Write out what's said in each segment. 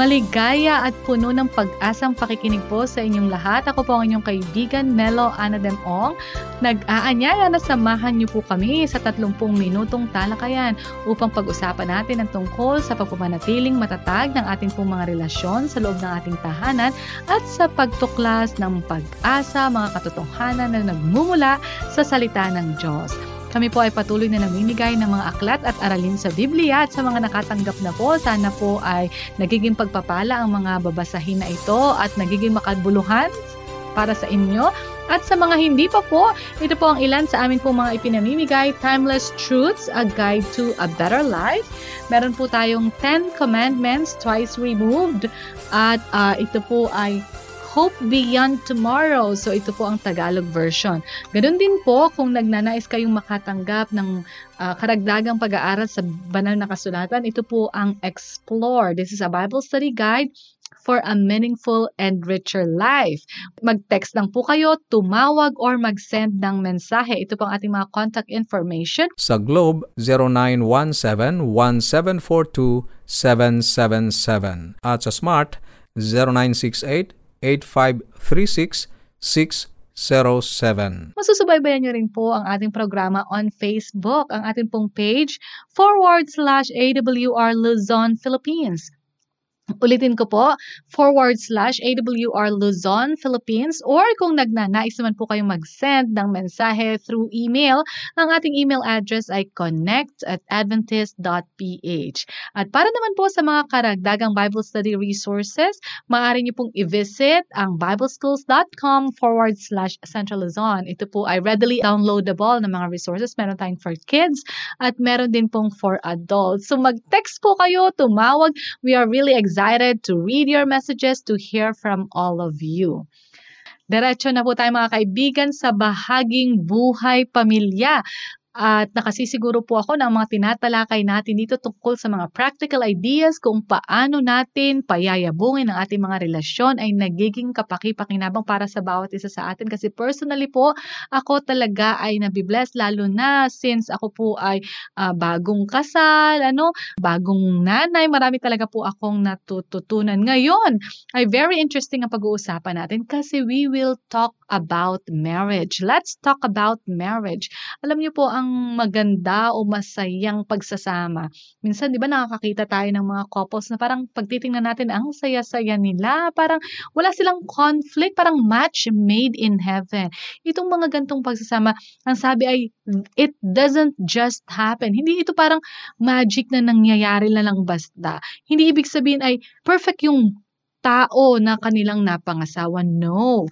Maligaya at puno ng pag-asang pakikinig po sa inyong lahat. Ako po ang inyong kaibigan, Melo Anadem Ong. Nag-aanyaya na samahan niyo po kami sa 30 minutong talakayan upang pag-usapan natin ang tungkol sa pagpapanatiling matatag ng ating pong mga relasyon sa loob ng ating tahanan at sa pagtuklas ng pag-asa, mga katotohanan na nagmumula sa salita ng Diyos. Kami po ay patuloy na namimigay ng mga aklat at aralin sa Biblia at sa mga nakatanggap na po, sana po ay nagiging pagpapala ang mga babasahin na ito at nagiging makabuluhan para sa inyo. At sa mga hindi pa po, ito po ang ilan sa amin po mga ipinamimigay, Timeless Truths, A Guide to a Better Life. Meron po tayong 10 Commandments, Twice Removed. At uh, ito po ay Hope Beyond Tomorrow. So ito po ang Tagalog version. Ganun din po kung nagnanais kayong makatanggap ng uh, karagdagang pag-aaral sa banal na kasulatan, ito po ang Explore. This is a Bible study guide for a meaningful and richer life. Mag-text lang po kayo, tumawag or mag-send ng mensahe. Ito po ang ating mga contact information. Sa Globe, 0917-1742-777. At sa Smart, 0968 8536-607. Masusubaybayan nyo rin po ang ating programa on Facebook, ang ating pong page forward slash AWR Luzon, Philippines. Ulitin ko po, forward slash AWR Luzon, Philippines or kung nagnanais naman po kayong mag-send ng mensahe through email, ang ating email address ay connect at adventist.ph. At para naman po sa mga karagdagang Bible study resources, maaari niyo pong i-visit ang bibleschools.com forward slash Central Luzon. Ito po ay readily downloadable na mga resources. Meron tayong for kids at meron din pong for adults. So mag-text po kayo, tumawag. We are really excited excited to read your messages, to hear from all of you. Diretso na po tayo mga kaibigan sa bahaging buhay pamilya. At nakasisiguro po ako ng mga tinatalakay natin dito tungkol sa mga practical ideas kung paano natin payayabungin ang ating mga relasyon ay nagiging kapaki-pakinabang para sa bawat isa sa atin. Kasi personally po, ako talaga ay nabibless lalo na since ako po ay uh, bagong kasal, ano, bagong nanay. Marami talaga po akong natututunan. Ngayon, ay very interesting ang pag-uusapan natin kasi we will talk about marriage. Let's talk about marriage. Alam niyo po, ang maganda o masayang pagsasama. Minsan, di ba nakakakita tayo ng mga couples na parang pagtitingnan natin, ang saya-saya nila. Parang wala silang conflict, parang match made in heaven. Itong mga gantong pagsasama, ang sabi ay, it doesn't just happen. Hindi ito parang magic na nangyayari na lang basta. Hindi ibig sabihin ay perfect yung tao na kanilang napangasawa. No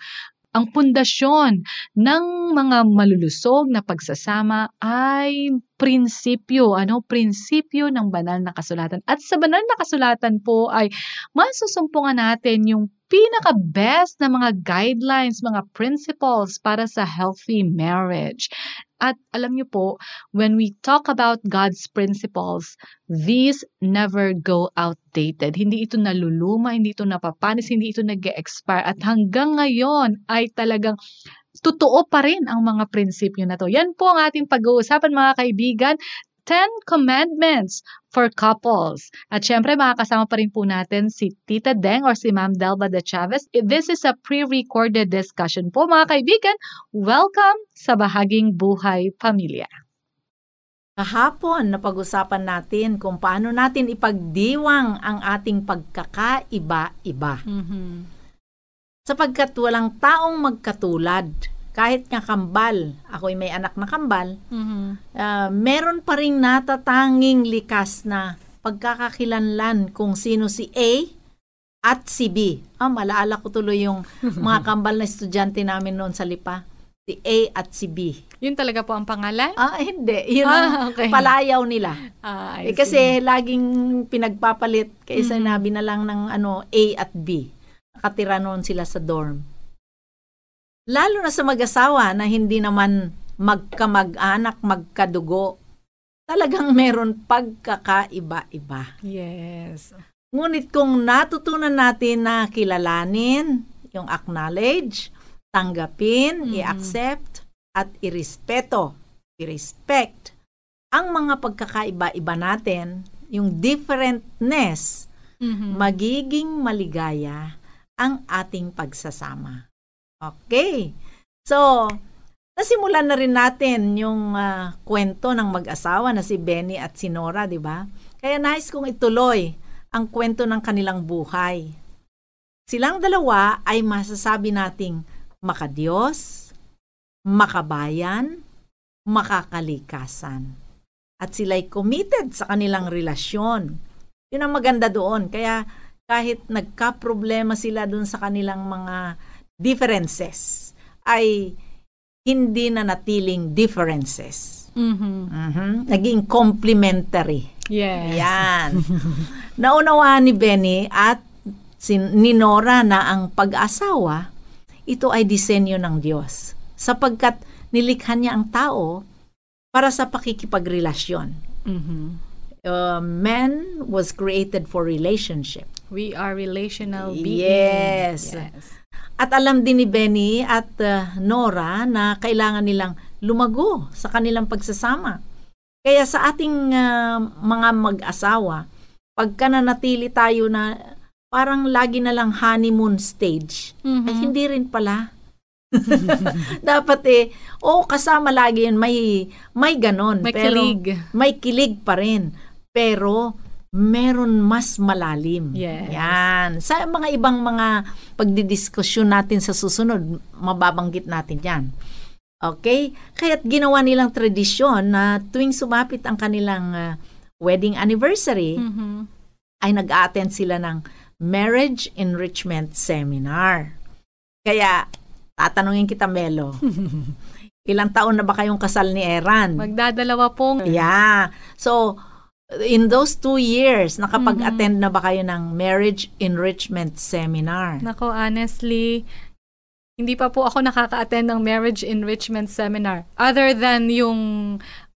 ang pundasyon ng mga malulusog na pagsasama ay prinsipyo, ano, prinsipyo ng banal na kasulatan. At sa banal na kasulatan po ay masusumpungan natin yung pinaka-best na mga guidelines, mga principles para sa healthy marriage. At alam niyo po, when we talk about God's principles, these never go outdated. Hindi ito naluluma, hindi ito napapanis, hindi ito nag expire At hanggang ngayon ay talagang totoo pa rin ang mga prinsipyo na to. Yan po ang ating pag-uusapan mga kaibigan. 10 Commandments for Couples. At syempre, makakasama pa rin po natin si Tita Deng or si Ma'am Delba de Chavez. This is a pre-recorded discussion po mga kaibigan. Welcome sa Bahaging Buhay Pamilya. Kahapon, napag-usapan natin kung paano natin ipagdiwang ang ating pagkakaiba-iba. Mm-hmm. Sapagkat walang taong magkatulad kahit nga kambal, ako'y may anak na kambal, mm-hmm. uh, meron pa rin natatanging likas na pagkakakilanlan kung sino si A at si B. Ah, malaala ko tuloy yung mga kambal na estudyante namin noon sa Lipa. Si A at si B. Yun talaga po ang pangalan? Ah, hindi. Yun ah, okay. palayaw nila. Ah, eh, kasi laging pinagpapalit kaya mm-hmm. sinabi na lang ng ano A at B. nakatira noon sila sa dorm. Lalo na sa mag-asawa na hindi naman magkamag-anak, magkadugo. Talagang meron pagkakaiba-iba. Yes. Ngunit kung natutunan natin na kilalanin, yung acknowledge, tanggapin, Mhm. i-accept, at irespeto, i-respect, ang mga pagkakaiba-iba natin, yung differentness, Mhm. magiging maligaya ang ating pagsasama. Okay. So, nasimulan na rin natin yung ah, kwento ng mag-asawa na si Benny at si Nora, di ba? Kaya nais kong ituloy ang kwento ng kanilang buhay. Silang dalawa ay masasabi nating makadiyos, makabayan, makakalikasan. At sila'y committed sa kanilang relasyon. Yun ang maganda doon. Kaya kahit nagka-problema sila doon sa kanilang mga differences, ay hindi na natiling differences. Mhm. Mhm. Naging complementary. Yes. Yan. Naunawaan ni Benny at si, ni Nora na ang pag-asawa, ito ay disenyo ng Diyos. Sapagkat nilikha niya ang tao para sa pakikipagrelasyon. Mhm. Uh, man was created for relationship. We are relational beings. Yes. Yes. At alam din ni Benny at uh, Nora na kailangan nilang lumago sa kanilang pagsasama. Kaya sa ating uh, mga mag-asawa, pagka nanatili tayo na parang lagi na lang honeymoon stage, Mhm. ay hindi rin pala. Dapat eh, oo, kasama lagi yun, may, may ganon. May pero, kilig. May kilig pa rin. Pero, meron mas malalim. Yes. Yan. Sa mga ibang mga pagdidiskusyon natin sa susunod, mababanggit natin yan. Okay? Kaya't ginawa nilang tradisyon na tuwing sumapit ang kanilang ah, wedding anniversary, Mhm. ay nag-attend sila ng marriage enrichment seminar. Kaya, tatanungin kita, Melo, ilang taon na ba kayong kasal ni Eran? Magdadalawa pong Yeah. So, in those two years, nakapag-attend na ba kayo ng marriage enrichment seminar? Nako, honestly, hindi pa po ako nakaka-attend ng marriage enrichment seminar. Other than yung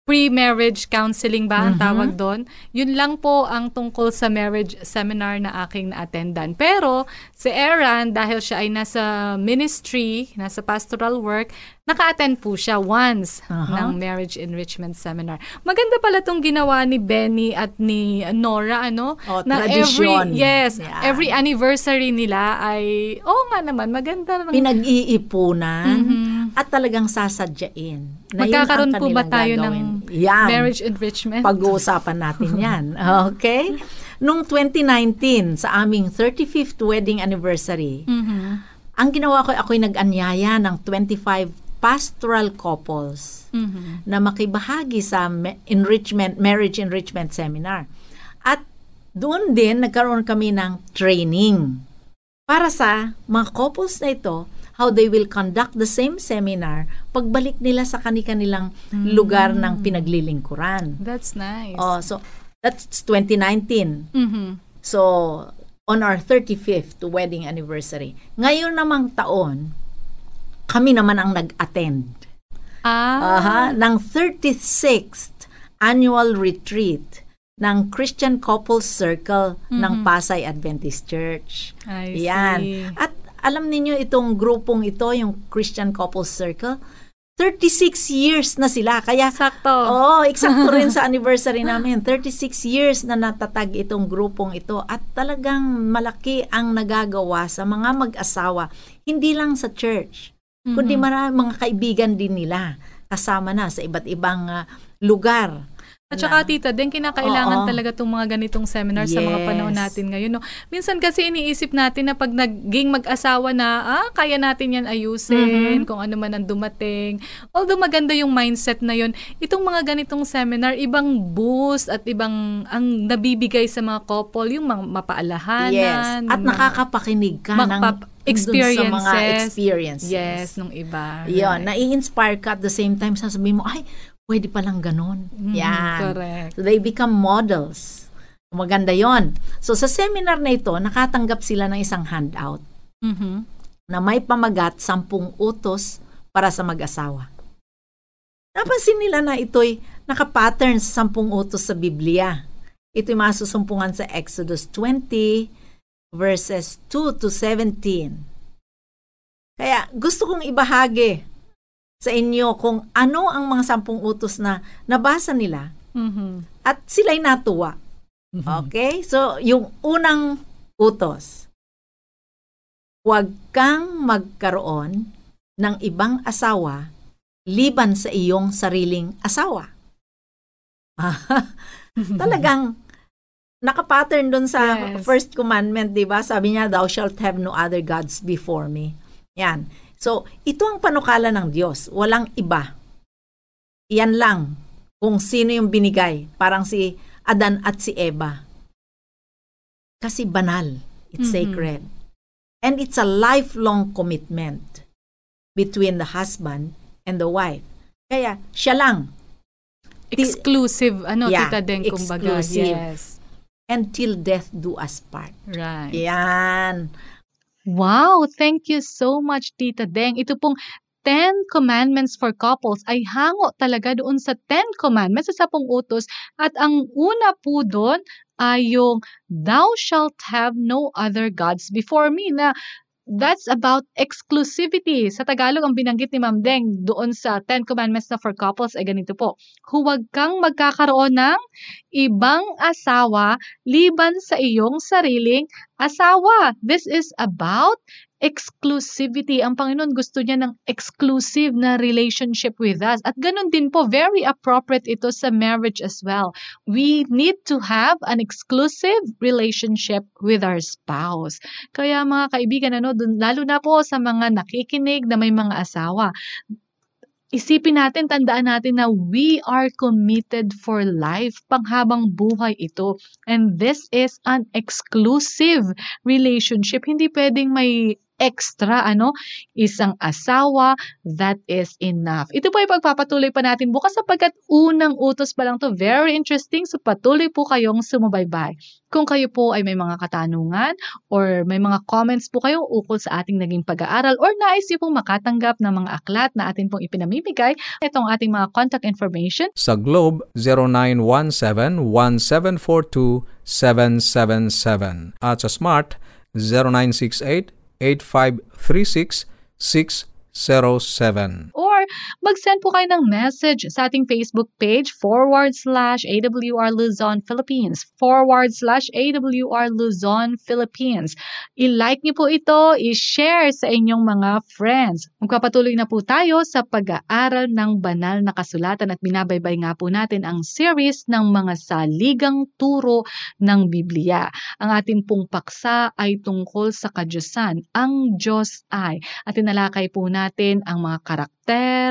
pre-marriage counseling ba ang Mhm. tawag doon? Yun lang po ang tungkol sa marriage seminar na aking na-attendan. Pero si Aaron, dahil siya ay nasa ministry, nasa pastoral work, naka-attend po siya once Aha. ng marriage enrichment seminar. Maganda pala tong ginawa ni Benny at ni Nora, ano? O, na tradisyon. every, yes, Yan. every anniversary nila ay, oo nga naman, maganda. Pinag-iipunan Mhm. At talagang sasadyain. Na Magkakaroon po ba tayo gagawin. ng Yan. marriage enrichment? Pag-uusapan natin yan. Okay? Nung 2019, sa aming 35th wedding anniversary, Mhm. ang ginawa ko, ako'y nag-anyaya ng 25 pastoral couples Mhm. na makibahagi sa enrichment, marriage enrichment seminar. At doon din nagkaroon kami ng training para sa mga couples na ito, how they will conduct the same seminar pagbalik nila sa kani-kanilang lugar ng pinaglilingkuran. That's nice. Oh, so that's 2019. Mhm. So on our 35th wedding anniversary. Ngayon namang taon, kami naman ang nag-attend Ah, Aha, ng 36th annual retreat ng Christian Couples Circle ng Pasay Adventist Church. I Yan. see. At alam ninyo itong grupong ito, yung Christian Couples Circle, 36 years na sila. Kaya Sakto. Oo, eksakto rin sa anniversary namin. 36 years na natatag itong grupong ito at talagang malaki ang nagagawa sa mga mag-asawa. Hindi lang sa church, kundi Mhm. marami mga kaibigan din nila kasama na sa iba't ibang ah, lugar. At saka tita, din kinakailangan Oo. talaga itong mga ganitong seminar sa mga Yes. panahon natin ngayon. No? Minsan kasi iniisip natin na pag naging mag-asawa na, ah, kaya natin yan ayusin, Mhm. kung ano man ang dumating. Although maganda yung mindset na yun, itong mga ganitong seminar, ibang boost at ibang ang nabibigay sa mga couple, yung mga mapaalahanan. Yes. yung At mga- nakakapakinig ka ng Magpap- dun sa mga experiences. experiences. Yes, nung iba. Yun, Right. nai-inspire ka at the same time, sasabihin mo, ay, pwede palang ganon. Mhm, Yan. Correct. So they become models. Maganda yon. So sa seminar na ito, nakatanggap sila ng isang handout. Mhm. na may pamagat sampung utos para sa mag-asawa. Napansin nila na ito'y nakapattern sa sampung utos sa Biblia. Ito'y masusumpungan sa Exodus 20 verses 2 to 17. Kaya gusto kong ibahagi sa inyo kung ano ang mga sampung utos na nabasa nila Mhm. at sila'y natuwa. Okay? So, yung unang utos, huwag kang magkaroon ng ibang asawa liban sa iyong sariling asawa. Talagang nakapattern doon sa Yes. first commandment, 'di ba? Sabi niya, thou shalt have no other gods before me. Yan. So, ito ang panukala ng Diyos. Walang iba. Yan lang kung sino yung binigay. Parang si Adan at si Eva. Kasi banal. It's Mhm. sacred. And it's a lifelong commitment between the husband and the wife. Kaya, siya lang. Exclusive, ano, Yeah, tita Deng, kumbaga. exclusive. Yes. Until death do us part. Right. Yan. Wow, thank you so much, Tita Deng. Ito pong 10 commandments for couples ay hango talaga doon sa 10 commandments sa 10 utos at ang una po doon ay yung thou shalt have no other gods before me na that's about exclusivity. Sa Tagalog, ang binanggit ni Ma'am Deng doon sa 10 commandments na for couples ay ganito po. Huwag kang magkakaroon ng ibang asawa liban sa iyong sariling asawa. This is about exclusivity. Ang Panginoon gusto niya ng exclusive na relationship with us. At ganun din po, very appropriate ito sa marriage as well. We need to have an exclusive relationship with our spouse. Kaya mga kaibigan, ano, dun, lalo na po sa mga nakikinig na may mga asawa, isipin natin, tandaan natin na we are committed for life. Panghabang buhay ito. And this is an exclusive relationship. Hindi pwedeng may extra, ano, isang asawa, that is enough. Ito po ay pagpapatuloy pa natin bukas sapagkat unang utos pa lang to. Very interesting. So patuloy po kayong sumubaybay. Kung kayo po ay may mga katanungan or may mga comments po kayo ukol sa ating naging pag-aaral or nais niyo pong makatanggap ng mga aklat na atin pong ipinamimigay, itong ating mga contact information Sa Globe, 0917-1742-777. At sa Smart, 0968-8536-607. or mag-send po kayo ng message sa ating Facebook page forward slash AWR Luzon Philippines forward slash AWR Luzon Philippines. I-like niyo po ito, i-share sa inyong mga friends. Magpapatuloy na po tayo sa pag-aaral ng banal na kasulatan at binabaybay nga po natin ang series ng mga saligang turo ng Biblia. Ang ating pong paksa ay tungkol sa kadyusan, ang Diyos ay at tinalakay po natin ang mga karakter,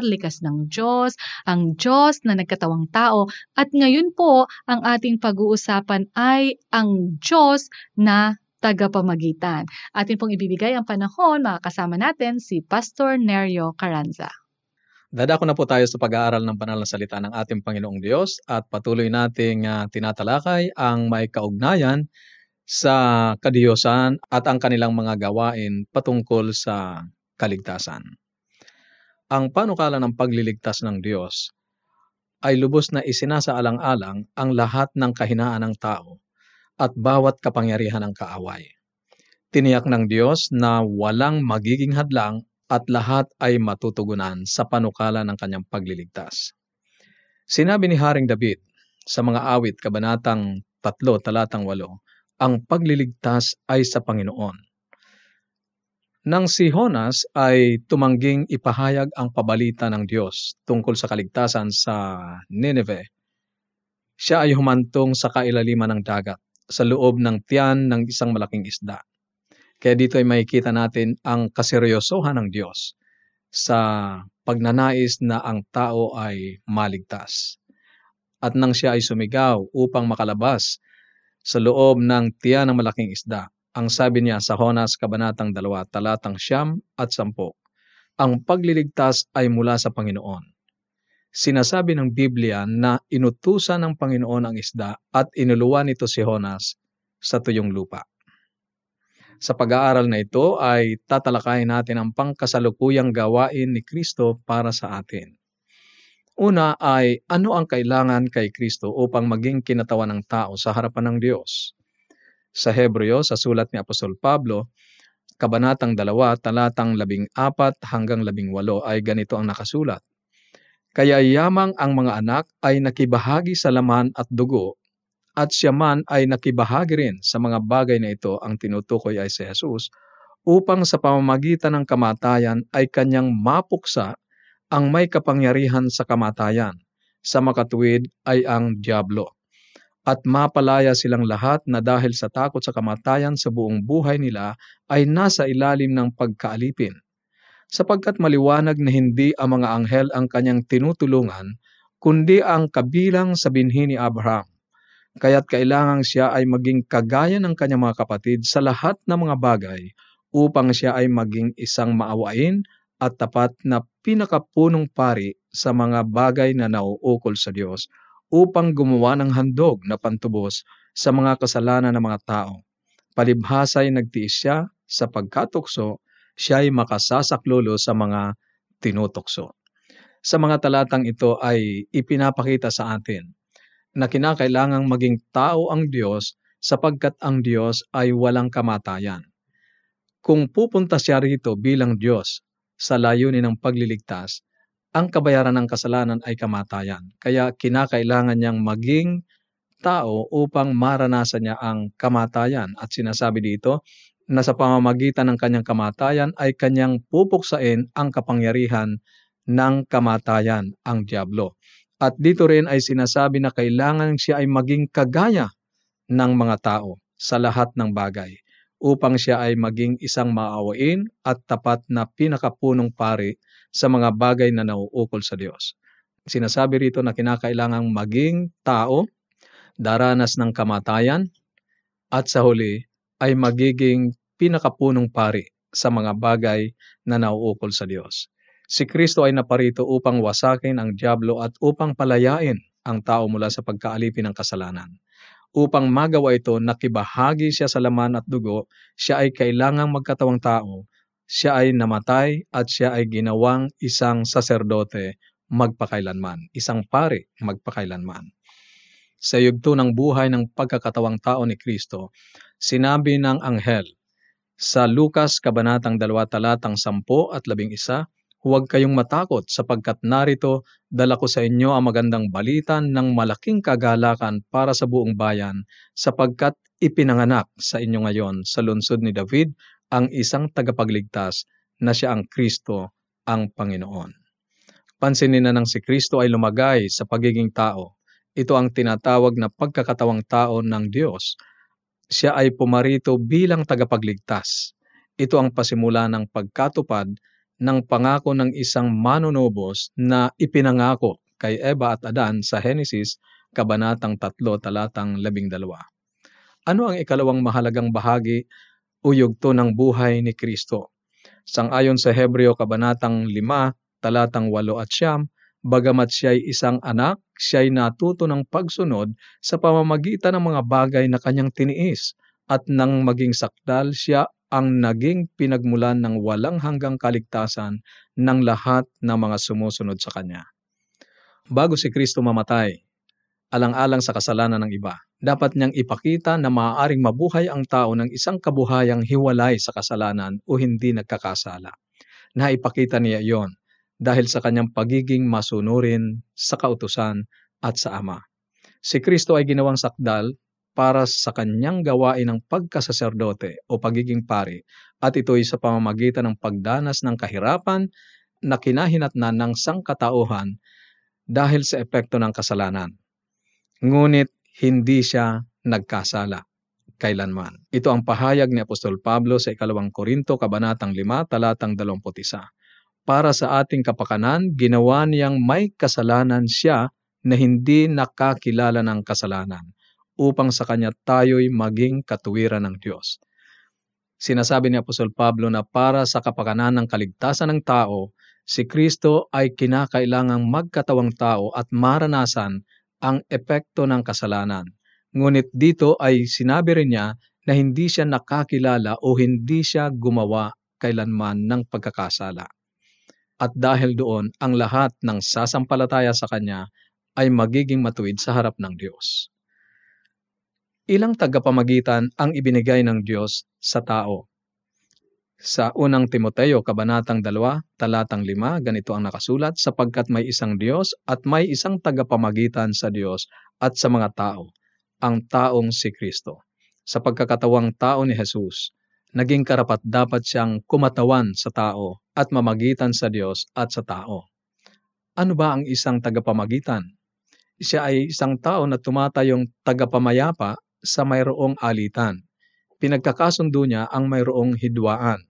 likas ng Diyos, ang Diyos na nagkatawang tao, at ngayon po ang ating pag-uusapan ay ang Diyos na tagapamagitan. Atin pong ibibigay ang panahon, makakasama natin si Pastor Nerio Carranza. Dadako na po tayo sa pag-aaral ng banal na salita ng ating Panginoong Diyos at patuloy nating ah, tinatalakay ang may kaugnayan sa kadiyosan at ang kanilang mga gawain patungkol sa kaligtasan. Ang panukala ng pagliligtas ng Diyos ay lubos na isinasaalang-alang ang lahat ng kahinaan ng tao at bawat kapangyarihan ng kaaway. Tiniyak ng Diyos na walang magiging hadlang at lahat ay matutugunan sa panukala ng kanyang pagliligtas. Sinabi ni Haring David sa mga awit kabanatang 3 talatang 8, ang pagliligtas ay sa Panginoon. Nang si Honas ay tumangging ipahayag ang pabalita ng Diyos tungkol sa kaligtasan sa Nineveh, siya ay humantong sa kailaliman ng dagat sa loob ng tiyan ng isang malaking isda. Kaya dito ay makikita natin ang kaseryosohan ng Diyos sa pagnanais na ang tao ay maligtas. At nang siya ay sumigaw upang makalabas sa loob ng tiyan ng malaking isda, ang sabi niya sa Honas Kabanatang 2, talatang siyam at sampo, ang pagliligtas ay mula sa Panginoon. Sinasabi ng Biblia na inutusan ng Panginoon ang isda at inuluwan nito si Honas sa tuyong lupa. Sa pag-aaral na ito ay tatalakayin natin ang pangkasalukuyang gawain ni Kristo para sa atin. Una ay ano ang kailangan kay Kristo upang maging kinatawan ng tao sa harapan ng Diyos. Sa Hebreo, sa sulat ni Apostol Pablo, Kabanatang 2, talatang 14 hanggang 18 ay ganito ang nakasulat. Kaya yamang ang mga anak ay nakibahagi sa laman at dugo at siya man ay nakibahagi rin sa mga bagay na ito ang tinutukoy ay si Jesus upang sa pamamagitan ng kamatayan ay kanyang mapuksa ang may kapangyarihan sa kamatayan. Sa makatuwid ay ang Diablo. At mapalaya silang lahat na dahil sa takot sa kamatayan sa buong buhay nila ay nasa ilalim ng pagkaalipin. Sapagkat maliwanag na hindi ang mga anghel ang kanyang tinutulungan, kundi ang kabilang sa binhi ni Abraham kaya't kailangang siya ay maging kagaya ng kanyang mga kapatid sa lahat ng mga bagay upang siya ay maging isang maawain at tapat na pinakapunong pari sa mga bagay na nauukol sa Diyos upang gumawa ng handog na pantubos sa mga kasalanan ng mga tao. Palibhasa ay nagtiis siya sa pagkatukso, siya ay makasasaklolo sa mga tinutokso. Sa mga talatang ito ay ipinapakita sa atin na kinakailangang maging tao ang Diyos sapagkat ang Diyos ay walang kamatayan. Kung pupunta siya rito bilang Diyos sa layunin ng pagliligtas, ang kabayaran ng kasalanan ay kamatayan. Kaya kinakailangan niyang maging tao upang maranasan niya ang kamatayan. At sinasabi dito na sa pamamagitan ng kanyang kamatayan ay kanyang pupuksain ang kapangyarihan ng kamatayan, ang Diablo. At dito rin ay sinasabi na kailangan siya ay maging kagaya ng mga tao sa lahat ng bagay upang siya ay maging isang maawain at tapat na pinakapunong pari sa mga bagay na nauukol sa Diyos. Sinasabi rito na kinakailangang maging tao, daranas ng kamatayan, at sa huli ay magiging pinakapunong pari sa mga bagay na nauukol sa Diyos. Si Kristo ay naparito upang wasakin ang Diablo at upang palayain ang tao mula sa pagkaalipin ng kasalanan. Upang magawa ito, nakibahagi siya sa laman at dugo, siya ay kailangang magkatawang tao, siya ay namatay at siya ay ginawang isang saserdote magpakailanman, isang pari magpakailanman. Sa yugto ng buhay ng pagkakatawang tao ni Kristo, sinabi ng anghel sa Lukas Kabanatang 2 talatang 10 at 11, Huwag kayong matakot sapagkat narito dala ko sa inyo ang magandang balita ng malaking kagalakan para sa buong bayan sapagkat ipinanganak sa inyo ngayon sa lungsod ni David ang isang tagapagligtas na siya ang Kristo ang Panginoon. Pansinin na ng si Kristo ay lumagay sa pagiging tao. Ito ang tinatawag na pagkakatawang tao ng Diyos. Siya ay pumarito bilang tagapagligtas. Ito ang pasimula ng pagkatupad ng pangako ng isang manunobos na ipinangako kay Eva at Adan sa Henesis, Kabanatang 3, talatang 12. Ano ang ikalawang mahalagang bahagi o yugto ng buhay ni Kristo? Sangayon sa Hebreo Kabanatang 5, talatang 8 at siyam, bagamat siya ay isang anak, siya ay natuto ng pagsunod sa pamamagitan ng mga bagay na kanyang tiniis, at nang maging sakdal siya ang naging pinagmulan ng walang hanggang kaligtasan ng lahat ng mga sumusunod sa Kanya. Bago si Kristo mamatay, alang-alang sa kasalanan ng iba, dapat niyang ipakita na maaaring mabuhay ang tao ng isang kabuhayang hiwalay sa kasalanan o hindi nagkakasala. Naipakita niya iyon dahil sa kanyang pagiging masunurin sa kautusan at sa Ama. Si Kristo ay ginawang sakdal para sa kanyang gawain ng pagkasaserdote o pagiging pari at ito'y sa pamamagitan ng pagdanas ng kahirapan na kinahinatnan ng sangkatauhan dahil sa epekto ng kasalanan. Ngunit hindi siya nagkasala kailanman. Ito ang pahayag ni Apostol Pablo sa ikalawang Korinto, Kabanatang 5, talatang 21. Para sa ating kapakanan, ginawa niyang may kasalanan siya na hindi nakakilala ng kasalanan upang sa kanya tayo'y maging katuwiran ng Diyos. Sinasabi ni Apostol Pablo na para sa kapakanan ng kaligtasan ng tao, si Kristo ay kinakailangang magkatawang tao at maranasan ang epekto ng kasalanan. Ngunit dito ay sinabi rin niya na hindi siya nakakilala o hindi siya gumawa kailanman ng pagkakasala. At dahil doon, ang lahat ng sasampalataya sa Kanya ay magiging matuwid sa harap ng Diyos. Ilang tagapamagitan ang ibinigay ng Diyos sa tao. Sa unang Timoteo, Kabanatang 2, Talatang 5, ganito ang nakasulat, sapagkat may isang Diyos at may isang tagapamagitan sa Diyos at sa mga tao, ang taong si Kristo. Sa pagkakatawang tao ni Jesus, naging karapat dapat siyang kumatawan sa tao at mamagitan sa Diyos at sa tao. Ano ba ang isang tagapamagitan? Siya ay isang tao na tumatayong tagapamayapa sa mayroong alitan. Pinagkakasundo niya ang mayroong hidwaan.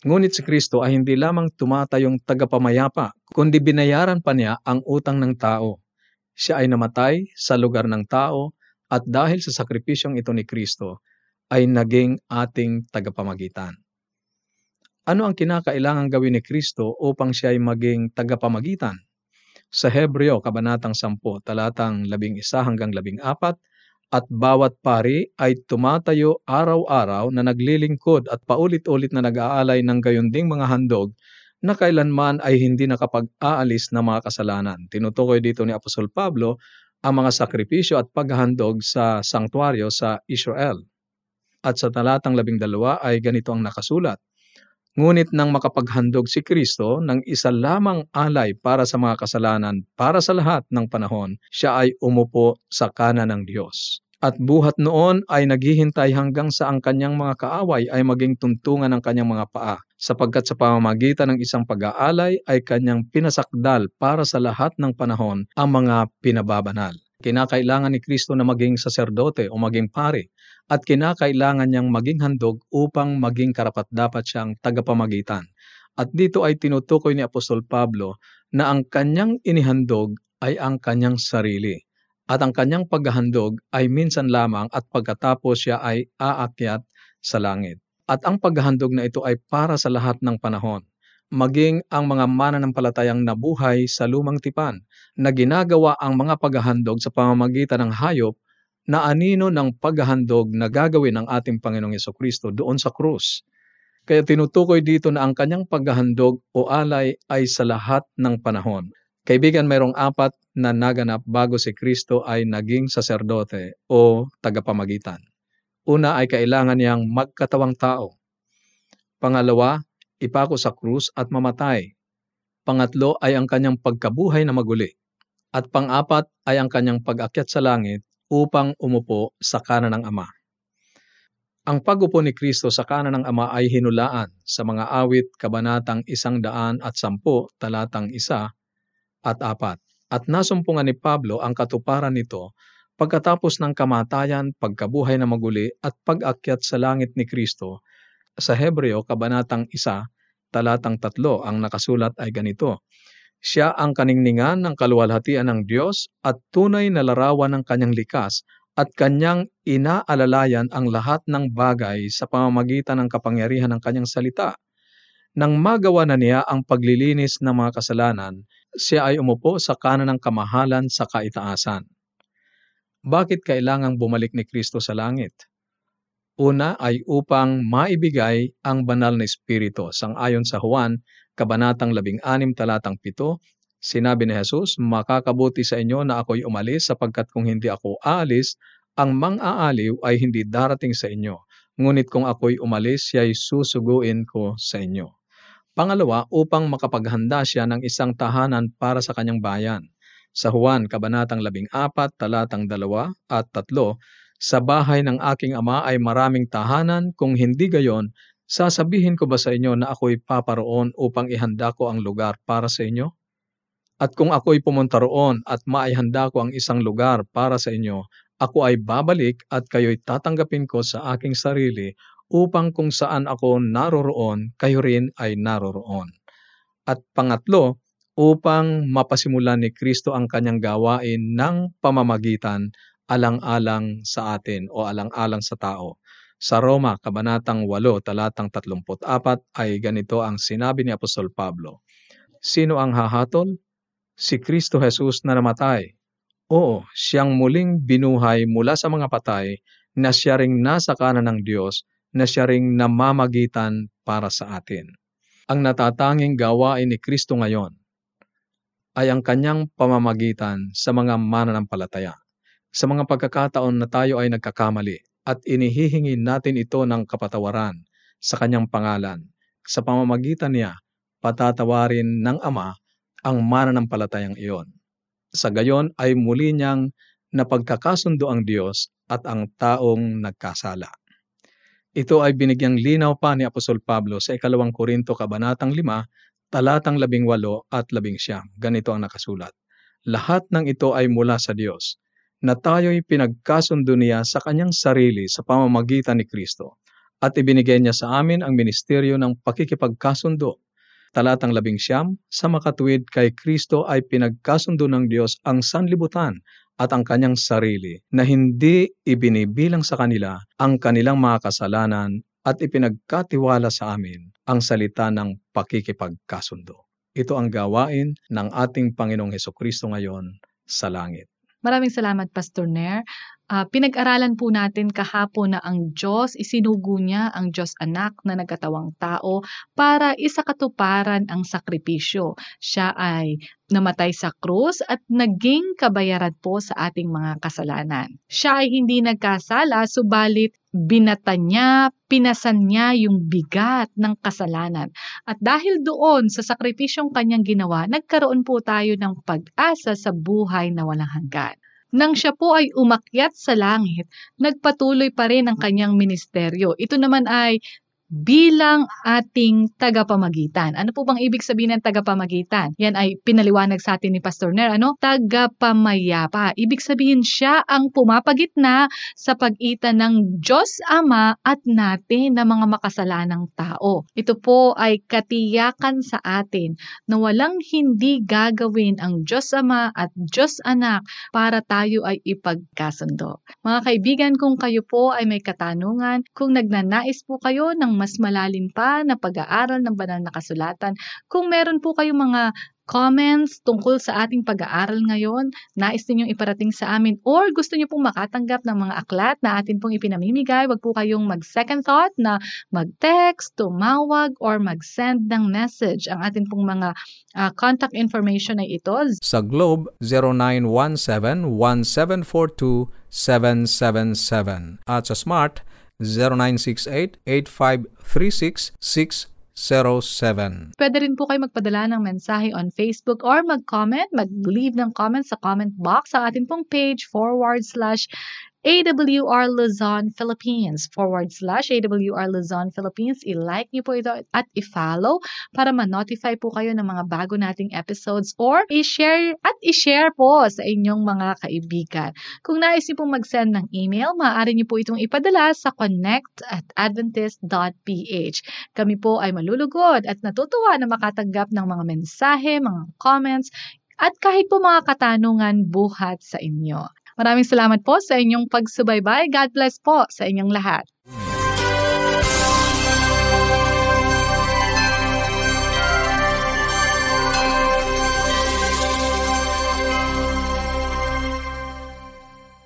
Ngunit si Kristo ay hindi lamang tumatayong tagapamayapa, kundi binayaran pa niya ang utang ng tao. Siya ay namatay sa lugar ng tao at dahil sa sakripisyong ito ni Kristo, ay naging ating tagapamagitan. Ano ang kinakailangan gawin ni Kristo upang siya ay maging tagapamagitan? Sa Hebreo, Kabanatang 10, talatang 11 hanggang 14, at bawat pari ay tumatayo araw-araw na naglilingkod at paulit-ulit na nag-aalay ng gayunding mga handog na kailanman ay hindi nakapag-aalis ng mga kasalanan. Tinutukoy dito ni Apostol Pablo ang mga sakripisyo at paghahandog sa sanktuaryo sa Israel. At sa talatang labing dalawa ay ganito ang nakasulat. Ngunit nang makapaghandog si Kristo ng isa lamang alay para sa mga kasalanan para sa lahat ng panahon, siya ay umupo sa kanan ng Diyos. At buhat noon ay naghihintay hanggang sa ang kanyang mga kaaway ay maging tuntungan ng kanyang mga paa, sapagkat sa pamamagitan ng isang pag-aalay ay kanyang pinasakdal para sa lahat ng panahon ang mga pinababanal. Kinakailangan ni Kristo na maging saserdote o maging pari at kinakailangan niyang maging handog upang maging karapat-dapat siyang tagapamagitan. At dito ay tinutukoy ni Apostol Pablo na ang kanyang inihandog ay ang kanyang sarili. At ang kanyang paghahandog ay minsan lamang at pagkatapos siya ay aakyat sa langit. At ang paghahandog na ito ay para sa lahat ng panahon maging ang mga mananampalatayang nabuhay sa lumang tipan na ginagawa ang mga paghahandog sa pamamagitan ng hayop na anino ng paghahandog na gagawin ng ating Panginoong Yeso Kristo doon sa krus. Kaya tinutukoy dito na ang kanyang paghahandog o alay ay sa lahat ng panahon. Kaibigan, mayroong apat na naganap bago si Kristo ay naging saserdote o tagapamagitan. Una ay kailangan niyang magkatawang tao. Pangalawa, ipako sa krus at mamatay. Pangatlo ay ang kanyang pagkabuhay na maguli. At pang-apat ay ang kanyang pag-akyat sa langit upang umupo sa kanan ng Ama. Ang pagupo ni Kristo sa kanan ng Ama ay hinulaan sa mga awit kabanatang isang daan at sampu talatang isa at apat. At nasumpungan ni Pablo ang katuparan nito pagkatapos ng kamatayan, pagkabuhay na maguli at pag-akyat sa langit ni Kristo. Sa Hebreo, kabanatang isa, talatang tatlo, ang nakasulat ay ganito, siya ang kaningningan ng kaluwalhatian ng Diyos at tunay na larawan ng kanyang likas at kanyang inaalalayan ang lahat ng bagay sa pamamagitan ng kapangyarihan ng kanyang salita. Nang magawa na niya ang paglilinis ng mga kasalanan, siya ay umupo sa kanan ng kamahalan sa kaitaasan. Bakit kailangang bumalik ni Kristo sa langit? Una ay upang maibigay ang banal na espiritu. Sang-ayon sa Juan Kabanatang 16, talatang 7, sinabi ni Jesus, Makakabuti sa inyo na ako'y umalis sapagkat kung hindi ako aalis, ang mang-aaliw ay hindi darating sa inyo. Ngunit kung ako'y umalis, siya'y susuguin ko sa inyo. Pangalawa, upang makapaghanda siya ng isang tahanan para sa kanyang bayan. Sa Juan, Kabanatang 14, talatang 2 at 3, sa bahay ng aking ama ay maraming tahanan, kung hindi gayon, Sasabihin ko ba sa inyo na ako'y paparoon upang ihanda ko ang lugar para sa inyo? At kung ako'y pumunta roon at maihanda ko ang isang lugar para sa inyo, ako ay babalik at kayo'y tatanggapin ko sa aking sarili upang kung saan ako naroroon, kayo rin ay naroroon. At pangatlo, upang mapasimulan ni Kristo ang kanyang gawain ng pamamagitan alang-alang sa atin o alang-alang sa tao. Sa Roma, Kabanatang 8, talatang 34 ay ganito ang sinabi ni Apostol Pablo. Sino ang hahatol? Si Kristo Jesus na namatay. Oo, siyang muling binuhay mula sa mga patay na siya ring nasa kanan ng Diyos, na siya ring namamagitan para sa atin. Ang natatanging gawain ni Kristo ngayon ay ang kanyang pamamagitan sa mga mananampalataya. Sa mga pagkakataon na tayo ay nagkakamali at inihihingi natin ito ng kapatawaran sa kanyang pangalan. Sa pamamagitan niya, patatawarin ng Ama ang mananampalatayang iyon. Sa gayon ay muli niyang napagkakasundo ang Diyos at ang taong nagkasala. Ito ay binigyang linaw pa ni Apostol Pablo sa ikalawang Korinto Kabanatang 5, talatang 18 at 19. Ganito ang nakasulat. Lahat ng ito ay mula sa Diyos, na tayo'y pinagkasundo niya sa kanyang sarili sa pamamagitan ni Kristo, at ibinigay niya sa amin ang ministeryo ng pakikipagkasundo talatang labing siyam, sa makatuwid kay Kristo ay pinagkasundo ng Diyos ang sanlibutan at ang kanyang sarili na hindi ibinibilang sa kanila ang kanilang mga kasalanan at ipinagkatiwala sa amin ang salita ng pakikipagkasundo. Ito ang gawain ng ating Panginoong Heso Kristo ngayon sa langit. Maraming salamat, Pastor Nair. Uh, pinag-aralan po natin kahapon na ang Diyos, isinugo niya ang Diyos anak na nagkatawang tao para isakatuparan ang sakripisyo. Siya ay namatay sa krus at naging kabayaran po sa ating mga kasalanan. Siya ay hindi nagkasala, subalit binata niya, pinasan niya yung bigat ng kasalanan. At dahil doon sa sakripisyong kanyang ginawa, nagkaroon po tayo ng pag-asa sa buhay na walang hanggan. Nang siya po ay umakyat sa langit, nagpatuloy pa rin ang kanyang ministeryo. Ito naman ay bilang ating tagapamagitan. Ano po bang ibig sabihin ng tagapamagitan? Yan ay pinaliwanag sa atin ni Pastor Ner, ano? Tagapamayapa. Ibig sabihin siya ang pumapagitna sa pagitan ng Diyos Ama at natin na mga makasalanang tao. Ito po ay katiyakan sa atin na walang hindi gagawin ang Diyos Ama at Diyos Anak para tayo ay ipagkasundo. Mga kaibigan, kung kayo po ay may katanungan, kung nagnanais po kayo ng mas malalim pa na pag-aaral ng banal na kasulatan. Kung meron po kayong mga comments tungkol sa ating pag-aaral ngayon, nais ninyong iparating sa amin or gusto niyo pong makatanggap ng mga aklat na atin pong ipinamimigay, wag po kayong mag-second thought na mag-text, tumawag, or mag-send ng message. Ang atin pong mga uh, contact information ay ito. Sa Globe, 0917-1742-777 at sa Smart, 0968-8536-607. Pwede rin po kayo magpadala ng mensahe on Facebook or mag-comment, mag-leave ng comment sa comment box sa ating pong page forward slash AWR Luzon Philippines forward slash AWR Luzon Philippines. I-like niyo po ito at i-follow para ma-notify po kayo ng mga bago nating episodes or i-share at i-share po sa inyong mga kaibigan. Kung nais niyo pong mag-send ng email, maaari niyo po itong ipadala sa connect at adventist.ph. Kami po ay malulugod at natutuwa na makatanggap ng mga mensahe, mga comments, at kahit po mga katanungan buhat sa inyo. Maraming salamat po sa inyong pagsubaybay. God bless po sa inyong lahat.